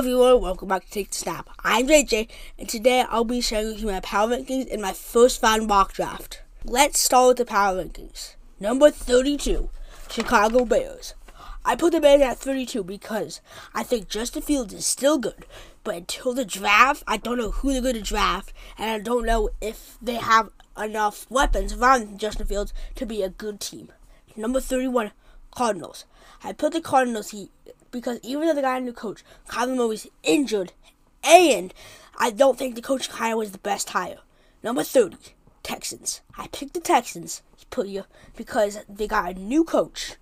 everyone, welcome back to Take the Snap. I'm JJ, and today I'll be sharing with you my power rankings in my first fan mock draft. Let's start with the power rankings. Number 32, Chicago Bears. I put the Bears at 32 because I think Justin Fields is still good, but until the draft, I don't know who they're going to draft, and I don't know if they have enough weapons around Justin Fields to be a good team. Number 31, Cardinals. I put the Cardinals here because even though they got a new coach, Kyler Murray's injured, and I don't think the coach hire was the best hire. Number 30, Texans. I picked the Texans put you because they got a new coach,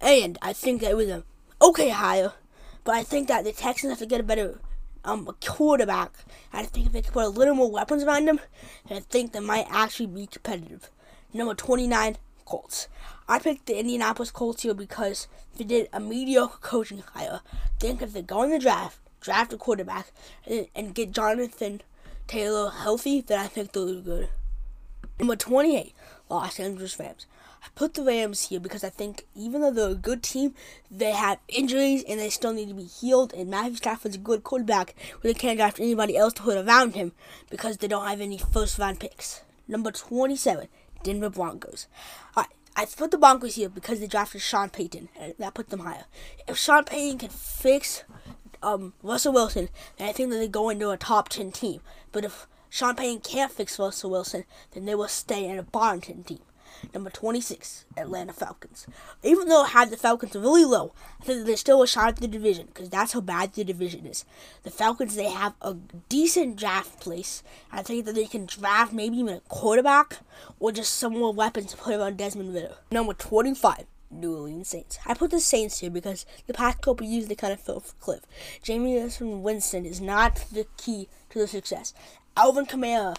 and I think that it was an okay hire, but I think that the Texans have to get a better um quarterback. I think if they could put a little more weapons around them, I think they might actually be competitive. Number 29, Colts. I picked the Indianapolis Colts here because they did a mediocre coaching hire. Think if they go in the draft, draft a quarterback, and, and get Jonathan Taylor healthy, then I think they'll do good. Number 28, Los Angeles Rams. I put the Rams here because I think even though they're a good team, they have injuries and they still need to be healed. And Matthew Stafford's a good quarterback, but they can't draft anybody else to put around him because they don't have any first round picks. Number 27, Denver Broncos. I, I put the Broncos here because they drafted Sean Payton, and that put them higher. If Sean Payton can fix um, Russell Wilson, then I think that they go into a top 10 team. But if Sean Payton can't fix Russell Wilson, then they will stay in a bottom 10 team. Number 26, Atlanta Falcons. Even though I had the Falcons really low, I think they still a shot at the division because that's how bad the division is. The Falcons, they have a decent draft place. I think that they can draft maybe even a quarterback or just some more weapons to put around Desmond Ridder. Number 25, New Orleans Saints. I put the Saints here because the past couple years they kind of fell off a cliff. Jameis Winston is not the key to the success. Alvin Kamara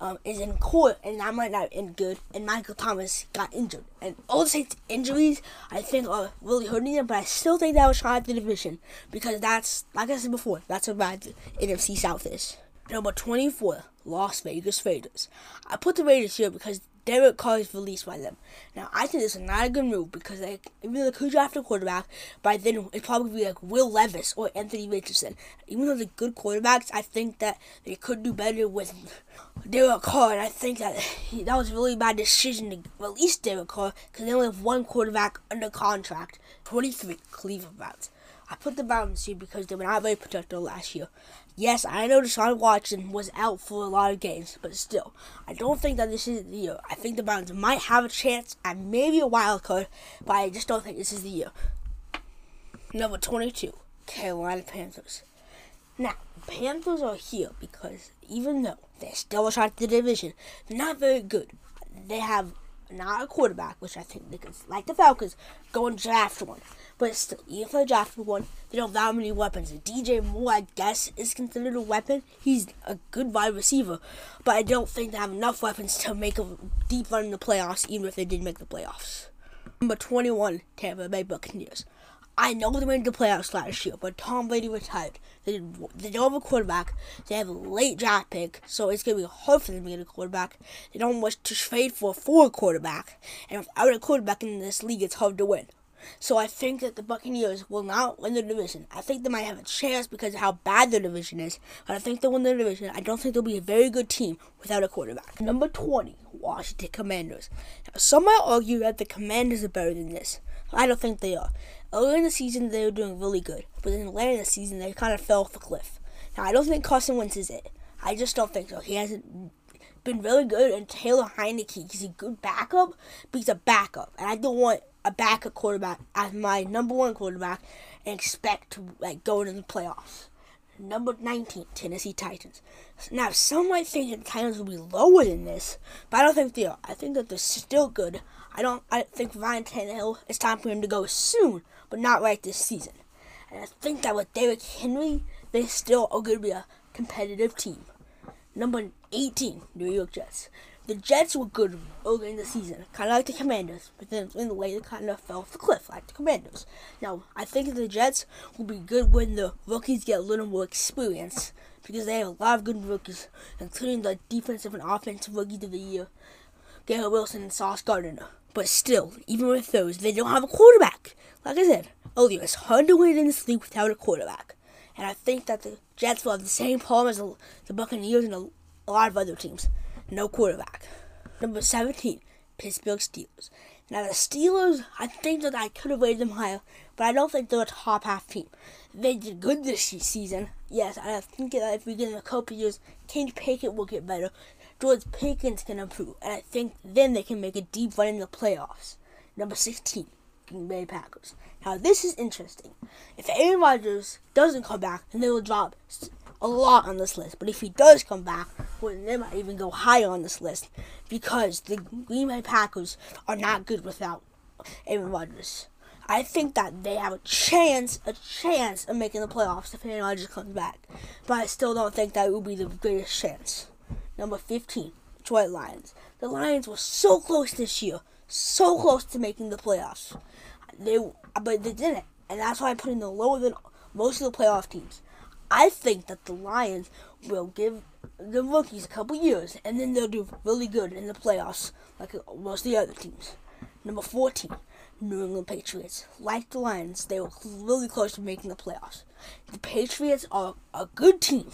um, is in court and that might not end good. And Michael Thomas got injured. And all the Saints' injuries, I think, are really hurting them. But I still think that was try the division because that's, like I said before, that's what bad NFC South is. Number 24, Las Vegas Raiders. I put the Raiders here because Derek Carr is released by them. Now, I think this is not a good move because they really could draft a quarterback, but then it'd probably be like Will Levis or Anthony Richardson. Even though they're good quarterbacks, I think that they could do better with Derek Carr, and I think that that was a really bad decision to release Derek Carr because they only have one quarterback under contract. 23 Cleveland Browns. I put the Browns here because they were not very productive last year. Yes, I know Deshaun Watson was out for a lot of games, but still, I don't think that this is the year. I think the Browns might have a chance at maybe a wild card, but I just don't think this is the year. Number 22, Carolina Panthers. Now, Panthers are here because even though they're still at the division, they're not very good. They have not a quarterback, which I think they could, like the Falcons, go and draft one. But still, even if they draft one, they don't have many weapons. And DJ Moore, I guess, is considered a weapon. He's a good wide receiver, but I don't think they have enough weapons to make a deep run in the playoffs, even if they did make the playoffs. Number 21, Tampa Bay Buccaneers. I know they made the playoffs last year, but Tom Brady retired. They, they don't have a quarterback. They have a late draft pick, so it's going to be hard for them to get a quarterback. They don't want to trade for, a quarterback. And without a quarterback in this league, it's hard to win. So I think that the Buccaneers will not win the division. I think they might have a chance because of how bad their division is. But I think they'll win the division. I don't think they'll be a very good team without a quarterback. Number 20, Washington Commanders. Now, some might argue that the Commanders are better than this. I don't think they are. Earlier in the season, they were doing really good. But then later in the season, they kind of fell off the cliff. Now, I don't think Carson Wentz is it. I just don't think so. He hasn't been really good, and Taylor Heinicke, he's a good backup, but he's a backup. And I don't want a backup quarterback as my number one quarterback and expect to like go into the playoffs. Number 19, Tennessee Titans. Now, some might think that the Titans will be lower than this, but I don't think they are. I think that they're still good. I don't. I think Ryan Tannehill. It's time for him to go soon, but not right this season. And I think that with Derrick Henry, they still are going to be a competitive team. Number 18, New York Jets. The Jets were good early in the season, kind of like the Commanders, but then in the way they kind of fell off the cliff, like the Commanders. Now, I think the Jets will be good when the rookies get a little more experience, because they have a lot of good rookies, including the defensive and offensive rookies of the year, Garrett Wilson and Sauce Gardner. But still, even with those, they don't have a quarterback. Like I said earlier, it's hard to win in this league without a quarterback. And I think that the Jets will have the same problem as the, Buccaneers and a, a lot of other teams. No quarterback. Number 17, Pittsburgh Steelers. Now the Steelers, I think that I could have rated them higher, but I don't think they're a top half team. They did good this season, yes. I think that if we get in a couple years, Kenny Pickett will get better. George Pickens can improve, and I think then they can make a deep run in the playoffs. Number 16, Green Bay Packers. Now this is interesting. If Aaron Rodgers doesn't come back, then they will drop a lot on this list. But if he does come back, well, they might even go higher on this list because the Green Bay Packers are not good without Aaron Rodgers. I think that they have a chance, a chance of making the playoffs if Aaron Rodgers comes back. But I still don't think that will be the greatest chance. Number 15, Detroit Lions. The Lions were so close this year, so close to making the playoffs. They, but they didn't, and that's why I'm putting the lower than most of the playoff teams. I think that the Lions will give the rookies a couple years, and then they'll do really good in the playoffs, like most of the other teams. Number 14, New England Patriots. Like the Lions, they were really close to making the playoffs. The Patriots are a good team.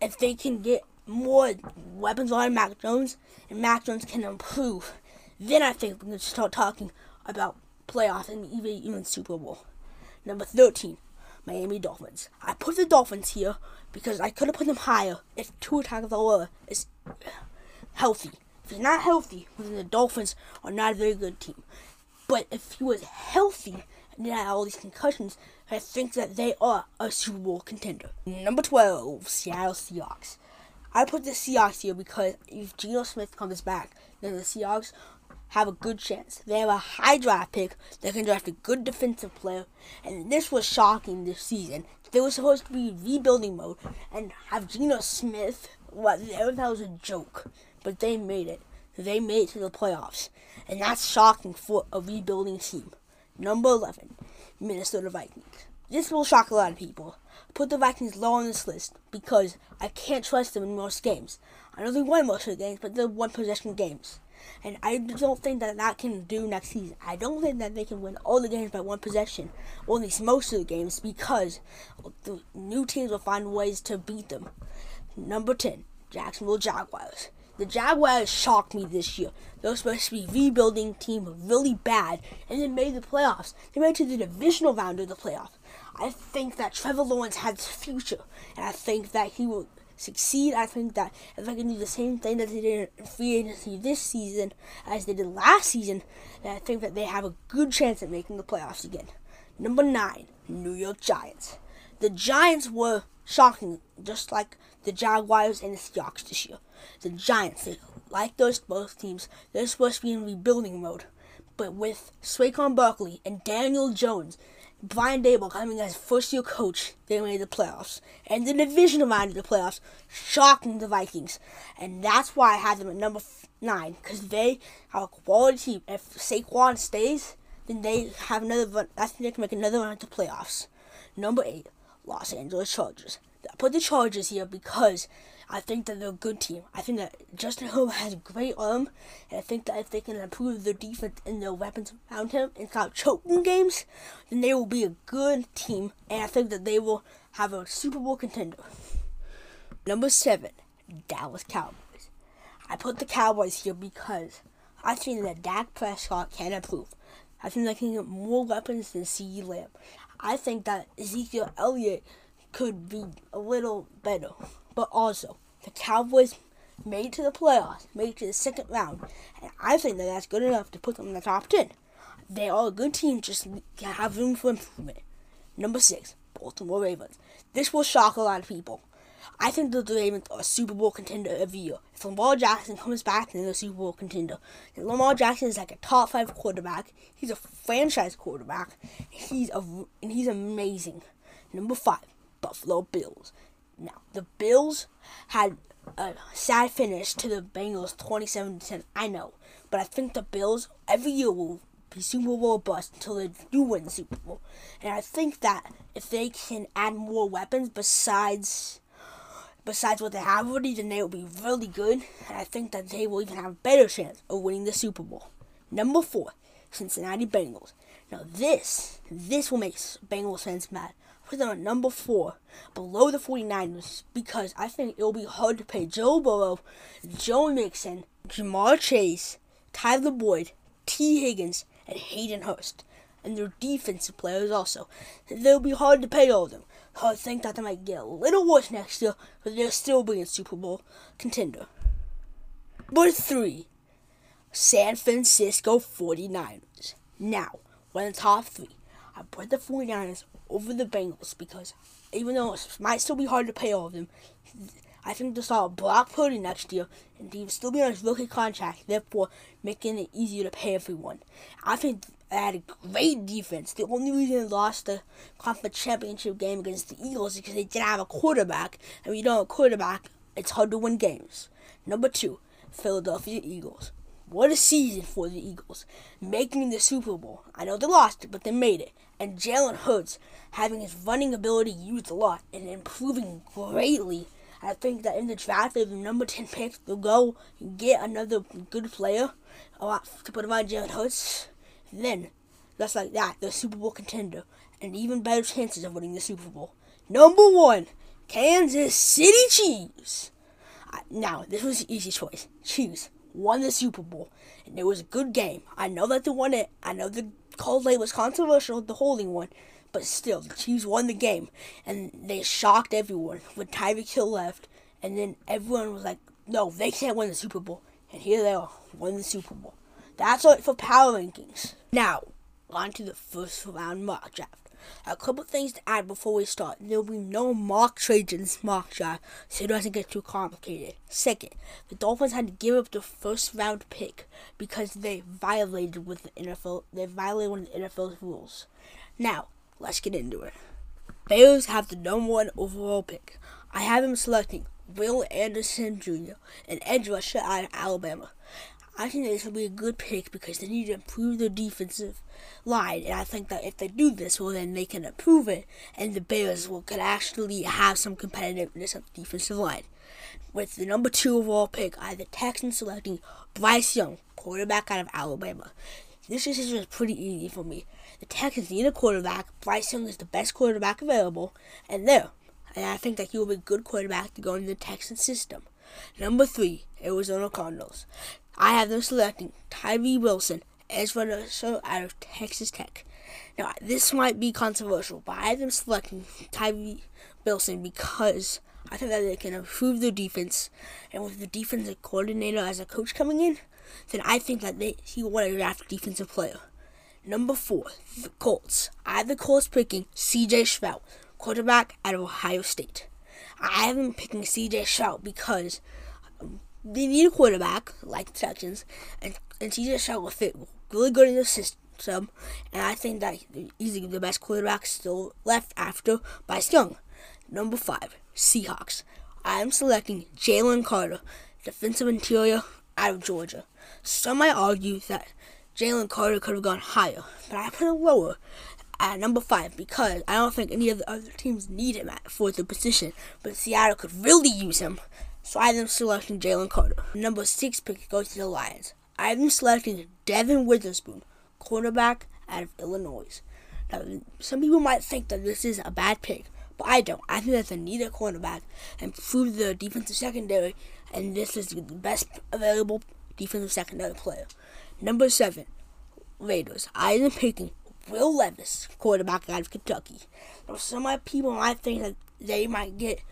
If they can get more weapons on Mac Jones, and Mac Jones can improve, then I think we can start talking about playoffs and even, even Super Bowl. Number 13, Miami Dolphins. I put the Dolphins here because I could have put them higher if Tua Tagovailoa is healthy. If he's not healthy, then the Dolphins are not a very good team. But if he was healthy and had all these concussions, I think that they are a Super Bowl contender. Number 12, Seattle Seahawks. I put the Seahawks here because if Geno Smith comes back, then the Seahawks have a good chance. They have a high draft pick. They can draft a good defensive player. And this was shocking this season. They were supposed to be rebuilding mode and have Geno Smith. What that was a joke, but they made it. They made it to the playoffs, and that's shocking for a rebuilding team. Number eleven, Minnesota Vikings. This will shock a lot of people. Put the Vikings low on this list because I can't trust them in most games. I know they won most of the games, but they're one possession games. And I don't think that that can do next season. I don't think that they can win all the games by one possession, or at least most of the games, because the new teams will find ways to beat them. Number 10, Jacksonville Jaguars. The Jaguars shocked me this year. They were supposed to be rebuilding team really bad, and they made the playoffs. They made it to the divisional round of the playoffs. I think that Trevor Lawrence has future, and I think that he will succeed. I think that if I can do the same thing that they did in free agency this season as they did last season, then I think that they have a good chance at making the playoffs again. Number nine, New York Giants. The Giants were shocking, just like the Jaguars and the Seahawks this year. The Giants, like those both teams, they're supposed to be in rebuilding mode. But with Saquon Barkley and Daniel Jones, Brian Daboll coming as first year coach, they made the playoffs. And the division round of the playoffs, shocking the Vikings. And that's why I have them at number nine, because they have a quality team. If Saquon stays, then they have another run. I think they can make another run at the playoffs. Number eight, Los Angeles Chargers. I put the Chargers here because I think that they're a good team. I think that Justin Herbert has a great arm, and I think that if they can improve their defense and their weapons around him and stop choking games, then they will be a good team, and I think that they will have a Super Bowl contender. Number seven, Dallas Cowboys. I put the Cowboys here because I think that Dak Prescott can improve. I think they can get more weapons than CeeDee Lamb. I think that Ezekiel Elliott could be a little better. But also, the Cowboys made to the playoffs, made to the second round, and I think that that's good enough to put them in the top 10. They are a good team, just have room for improvement. Number 6, Baltimore Ravens. This will shock a lot of people. I think that the Ravens are a Super Bowl contender every year. If Lamar Jackson comes back, then they're a Super Bowl contender. And Lamar Jackson is like a top five quarterback. He's a franchise quarterback. He's a and he's amazing. Number five, Buffalo Bills. Now, the Bills had a sad finish to the Bengals 27 10. I know. But I think the Bills every year will be Super Bowl bust until they do win the Super Bowl. And I think that if they can add more weapons besides besides what they have already, then they will be really good. And I think that they will even have a better chance of winning the Super Bowl. Number four, Cincinnati Bengals. Now this this will make Bengals fans mad put them at number four, below the 49ers, because I think it'll be hard to pay Joe Burrow, Joe Mixon, Ja'Marr Chase, Tyler Boyd, Tee Higgins, and Hayden Hurst. And their defensive players also. They'll be hard to pay all of them. I think that they might get a little worse next year, but they'll still be a Super Bowl contender. Number three, San Francisco 49ers. Now, one of the top three. I put the 49ers over the Bengals because even though it might still be hard to pay all of them, I think they'll start Brock Purdy next year and he will still be on his rookie contract, therefore making it easier to pay everyone. I think they had a great defense. The only reason they lost the conference championship game against the Eagles is because they didn't have a quarterback, and when you don't have a quarterback, it's hard to win games. Number two, Philadelphia Eagles. What a season for the Eagles, making the Super Bowl. I know they lost it, but they made it. And Jalen Hurts having his running ability used a lot and improving greatly. I think that in the draft, if the number 10 pick, they'll go and get another good player to put around Jalen Hurts. Then, just like that, the Super Bowl contender, and even better chances of winning the Super Bowl. Number one, Kansas City Chiefs. Now, this was the easy choice. Chiefs won the Super Bowl, and it was a good game. I know that they won it. I know the call late was controversial, the holding one, but still, the Chiefs won the game, and they shocked everyone with Tyreek Hill left, and then everyone was like, "No, they can't win the Super Bowl," and here they are, won the Super Bowl. That's it for power rankings. Now, on to the first round mock draft. A couple things to add before we start. There will be no mock trades in this mock draft, so it doesn't get too complicated. Second, the Dolphins had to give up the first round pick because they violated with the NFL. They violated one of the NFL's rules. Now, let's get into it. Bears have the number one overall pick. I have them selecting Will Anderson Jr., an edge rusher out of Alabama. I think this will be a good pick because they need to improve their defensive line, and I think that if they do this, well, then they can improve it, and the Bears will could actually have some competitiveness on the defensive line. With the number two overall pick, I have the Texans selecting Bryce Young, quarterback out of Alabama. This decision is pretty easy for me. The Texans need a quarterback. Bryce Young is the best quarterback available, and there. And I think that he will be a good quarterback to go into the Texans system. Number three, Arizona Cardinals. I have them selecting Tyree Wilson, as edge rusher out of Texas Tech. Now, this might be controversial, but I have them selecting Tyree Wilson because I think that they can improve their defense. And with the defensive coordinator as a coach coming in, then I think that they, he will want to draft a defensive player. Number four, the Colts. I have the Colts picking C.J. Stroud, quarterback out of Ohio State. I have them picking C.J. Stroud because um, they need a quarterback like the Texans, and and CJ Stroud will fit really good in the system. And I think that he's the best quarterback still left after Bryce Young. Number five, Seahawks. I am selecting Jalen Carter, defensive interior out of Georgia. Some might argue that Jalen Carter could have gone higher, but I put him lower at number five because I don't think any of the other teams need him at for the position, but Seattle could really use him so I am selecting Jalen Carter. Number six pick goes to the Lions. I am selecting Devon Witherspoon, quarterback out of Illinois. Now, some people might think that this is a bad pick, but I don't. I think that they need a quarterback and prove the defensive secondary, and this is the best available defensive secondary player. Number seven, Raiders. I am picking Will Levis, quarterback out of Kentucky. Now, some people might think that they might get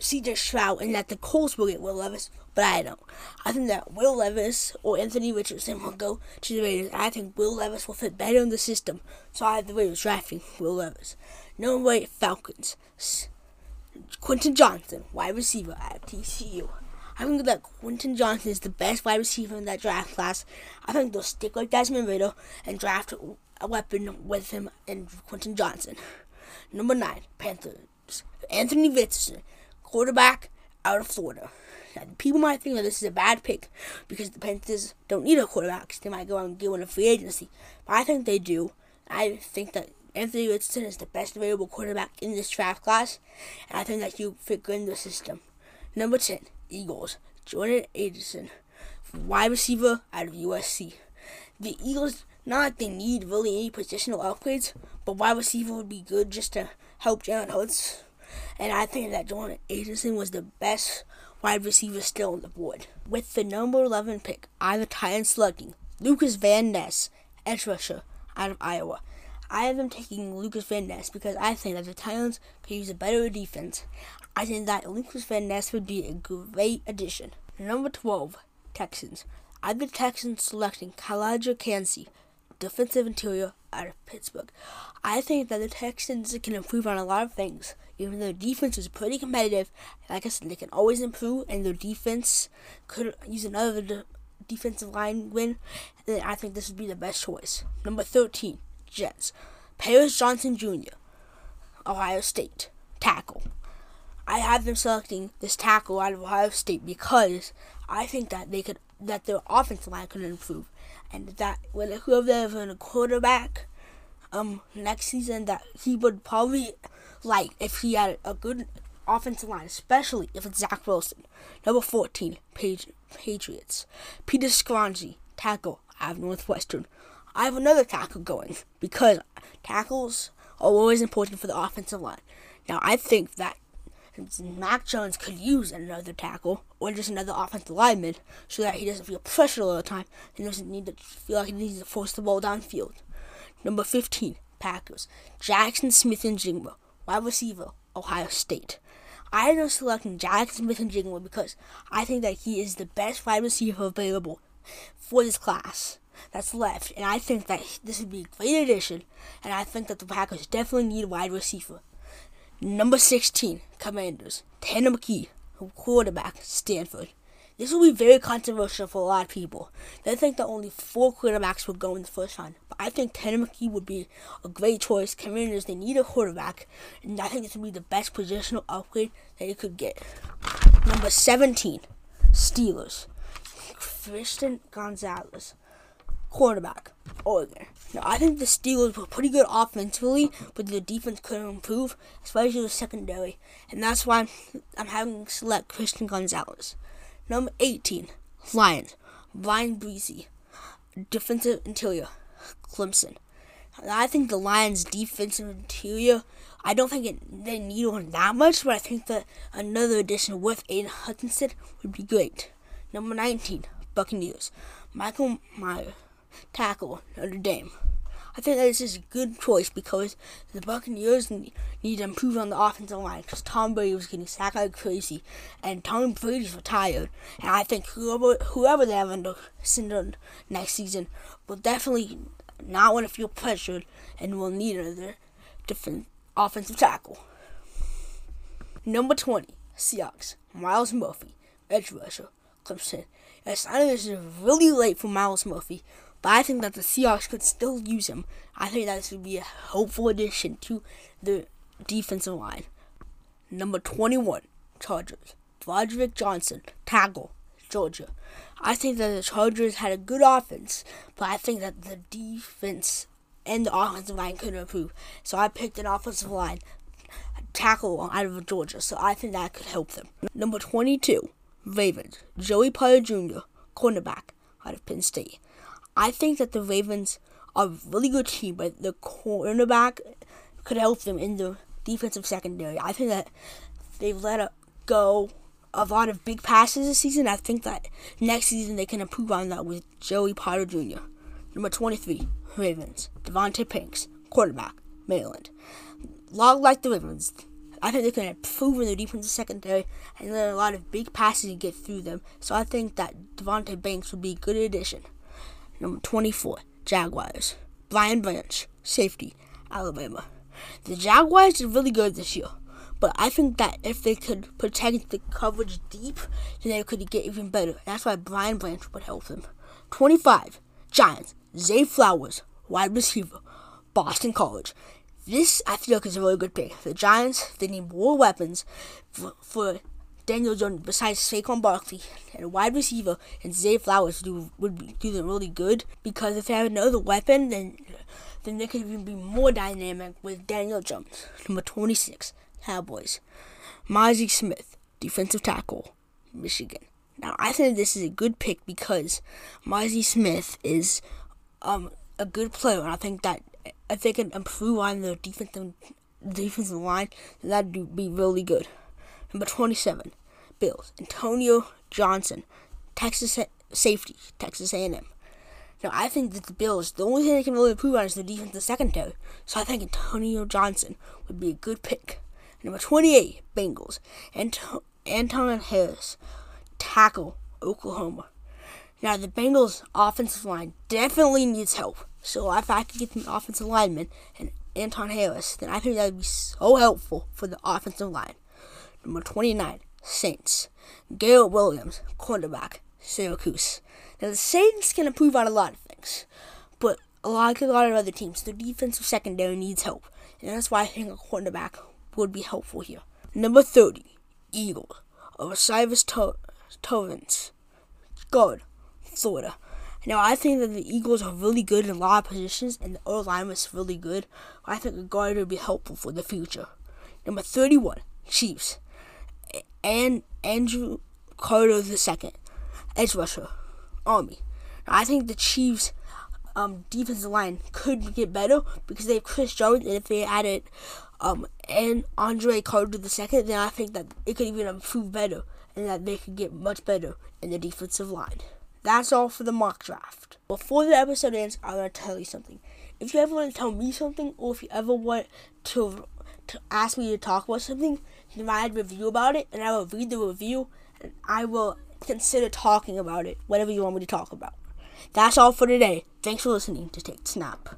CJ Stroud and that the Colts will get Will Levis, but I don't. I think that Will Levis or Anthony Richardson will go to the Raiders. I think Will Levis will fit better in the system, so I have the Raiders drafting Will Levis. Number eight, Falcons. Quentin Johnson, wide receiver at TCU. I think that Quentin Johnson is the best wide receiver in that draft class. I think they'll stick with Desmond Ridder and draft a weapon with him and Quentin Johnson. Number nine, Panthers. Anthony Richardson quarterback out of Florida. Now, people might think that this is a bad pick because the Panthers don't need a quarterback. They might go out and get one in free agency. But I think they do. I think that Anthony Richardson is the best available quarterback in this draft class. And I think that you fit good in the system. Number 10, Eagles. Jordan Addison, wide receiver out of USC. The Eagles Not like they need really any positional upgrades, but wide receiver would be good just to help Jalen Hurts. And I think that Jordan Addison was the best wide receiver still on the board. With the number 11 pick, I have the Titans selecting Lucas Van Ness, edge rusher out of Iowa. I have them taking Lucas Van Ness because I think that the Titans could use a better defense. I think that Lucas Van Ness would be a great addition. Number 12, Texans. I have the Texans selecting Calijah Kancey, defensive interior out of Pittsburgh. I think that the Texans can improve on a lot of things. Even though defense is pretty competitive, like I said, they can always improve, and their defense could use another de- defensive line win. Then I think this would be the best choice. Number 13, Jets. Paris Johnson Jr., Ohio State, tackle. I have them selecting this tackle out of Ohio State because I think that they could that their offensive line could improve, and that with whoever a quarterback, um, next season that he would probably like if he had a good offensive line, especially if it's Zach Wilson. Number fourteen, Page, Patriots. Peter Skoronski, tackle out of Northwestern. I have another tackle going because tackles are always important for the offensive line. Now I think that Mac Jones could use another tackle or just another offensive lineman so that he doesn't feel pressure all the time and doesn't need to feel like he needs to force the ball downfield. Number 15, Packers. Jackson Smith-Njigba, wide receiver, Ohio State. I am selecting Jackson Smith-Njigba because I think that he is the best wide receiver available for this class that's left, and I think that this would be a great addition, and I think that the Packers definitely need a wide receiver. Number 16, Commanders. Tanner McKee, quarterback, Stanford. This will be very controversial for a lot of people. They think that only four quarterbacks will go in the first round. But I think Tanner McKee would be a great choice. Commanders, they need a quarterback. And I think this would be the best positional upgrade that you could get. Number 17, Steelers. Christian Gonzalez quarterback, Oregon. Now, I think the Steelers were pretty good offensively, but the defense could improve, especially the secondary. And that's why I'm, I'm having select Christian Gonzalez. Number 18, Lions. Bryan Bresee, defensive interior, Clemson. I think the Lions' defensive interior, I don't think it, they need one that much, but I think that another addition with Aidan Hutchinson would be great. Number 19, Buccaneers. Michael Mayer, tackle, Notre Dame. I think that this is a good choice because the Buccaneers need, to improve on the offensive line because Tom Brady was getting sacked like crazy and Tom Brady's retired. And I think whoever whoever they have under center next season will definitely not want to feel pressured and will need another different offensive tackle. Number 20, Seahawks, Myles Murphy, edge rusher, Clemson. Yes, I this is really late for Myles Murphy, but I think that the Seahawks could still use him. I think that this would be a hopeful addition to the defensive line. Number 21, Chargers. Broderick Johnson, tackle, Georgia. I think that the Chargers had a good offense, but I think that the defense and the offensive line could improve. So I picked an offensive line tackle out of Georgia, so I think that could help them. Number 22, Ravens. Joey Porter Jr., cornerback out of Penn State. I think that the Ravens are a really good team, but the cornerback could help them in the defensive secondary. I think that they've let go a lot of big passes this season. I think that next season they can improve on that with Joey Porter Jr. Number 23, Ravens. Devontae Banks, quarterback, Maryland. Log like the Ravens. I think they can improve in their defensive secondary and let a lot of big passes get through them. So I think that Devontae Banks would be a good addition. Number 24, Jaguars. Brian Branch, safety, Alabama. The Jaguars are really good this year, but I think that if they could protect the coverage deep, then they could get even better. That's why Brian Branch would help them. 25, Giants. Zay Flowers, wide receiver, Boston College. This, I feel like, is a really good pick. The Giants, they need more weapons for, for Daniel Jones, besides Saquon Barkley and a wide receiver, and Zay Flowers do would do them really good because if they have another weapon, then then they could even be more dynamic with Daniel Jones. Number 26, Cowboys. Mazi Smith, defensive tackle, Michigan. Now I think this is a good pick because Mazi Smith is um a good player, and I think that if they can improve on the defensive defensive line, that'd be really good. Number 27, Bills, Antonio Johnson, Texas safety, Texas A&M. Now, I think that the Bills, the only thing they can really improve on is the defensive secondary. So I think Antonio Johnson would be a good pick. Number 28, Bengals, Anto- Anton Harris, tackle, Oklahoma. Now, the Bengals' offensive line definitely needs help. So if I could get the offensive lineman and Anton Harris, then I think that would be so helpful for the offensive line. Number 29, Saints. Gail Williams, cornerback, Syracuse. Now, the Saints can improve on a lot of things, but like a lot of other teams, their defensive secondary needs help. And that's why I think a cornerback would be helpful here. Number 30, Eagles. O'Cyrus to- Torrence, guard, Florida. Now, I think that the Eagles are really good in a lot of positions, and the O line was really good. I think a guard would be helpful for the future. Number 31, Chiefs. And Andre Carter II, edge rusher, Army. I think the Chiefs' um, defensive line could get better because they have Chris Jones, and if they added um, and Andre Carter II, then I think that it could even improve better, and that they could get much better in the defensive line. That's all for the mock draft. Before the episode ends, I want to tell you something. If you ever want to tell me something, or if you ever want to to ask me to talk about something, a review about it, and I will read the review, and I will consider talking about it, whatever you want me to talk about. That's all for today. Thanks for listening to Take Snap.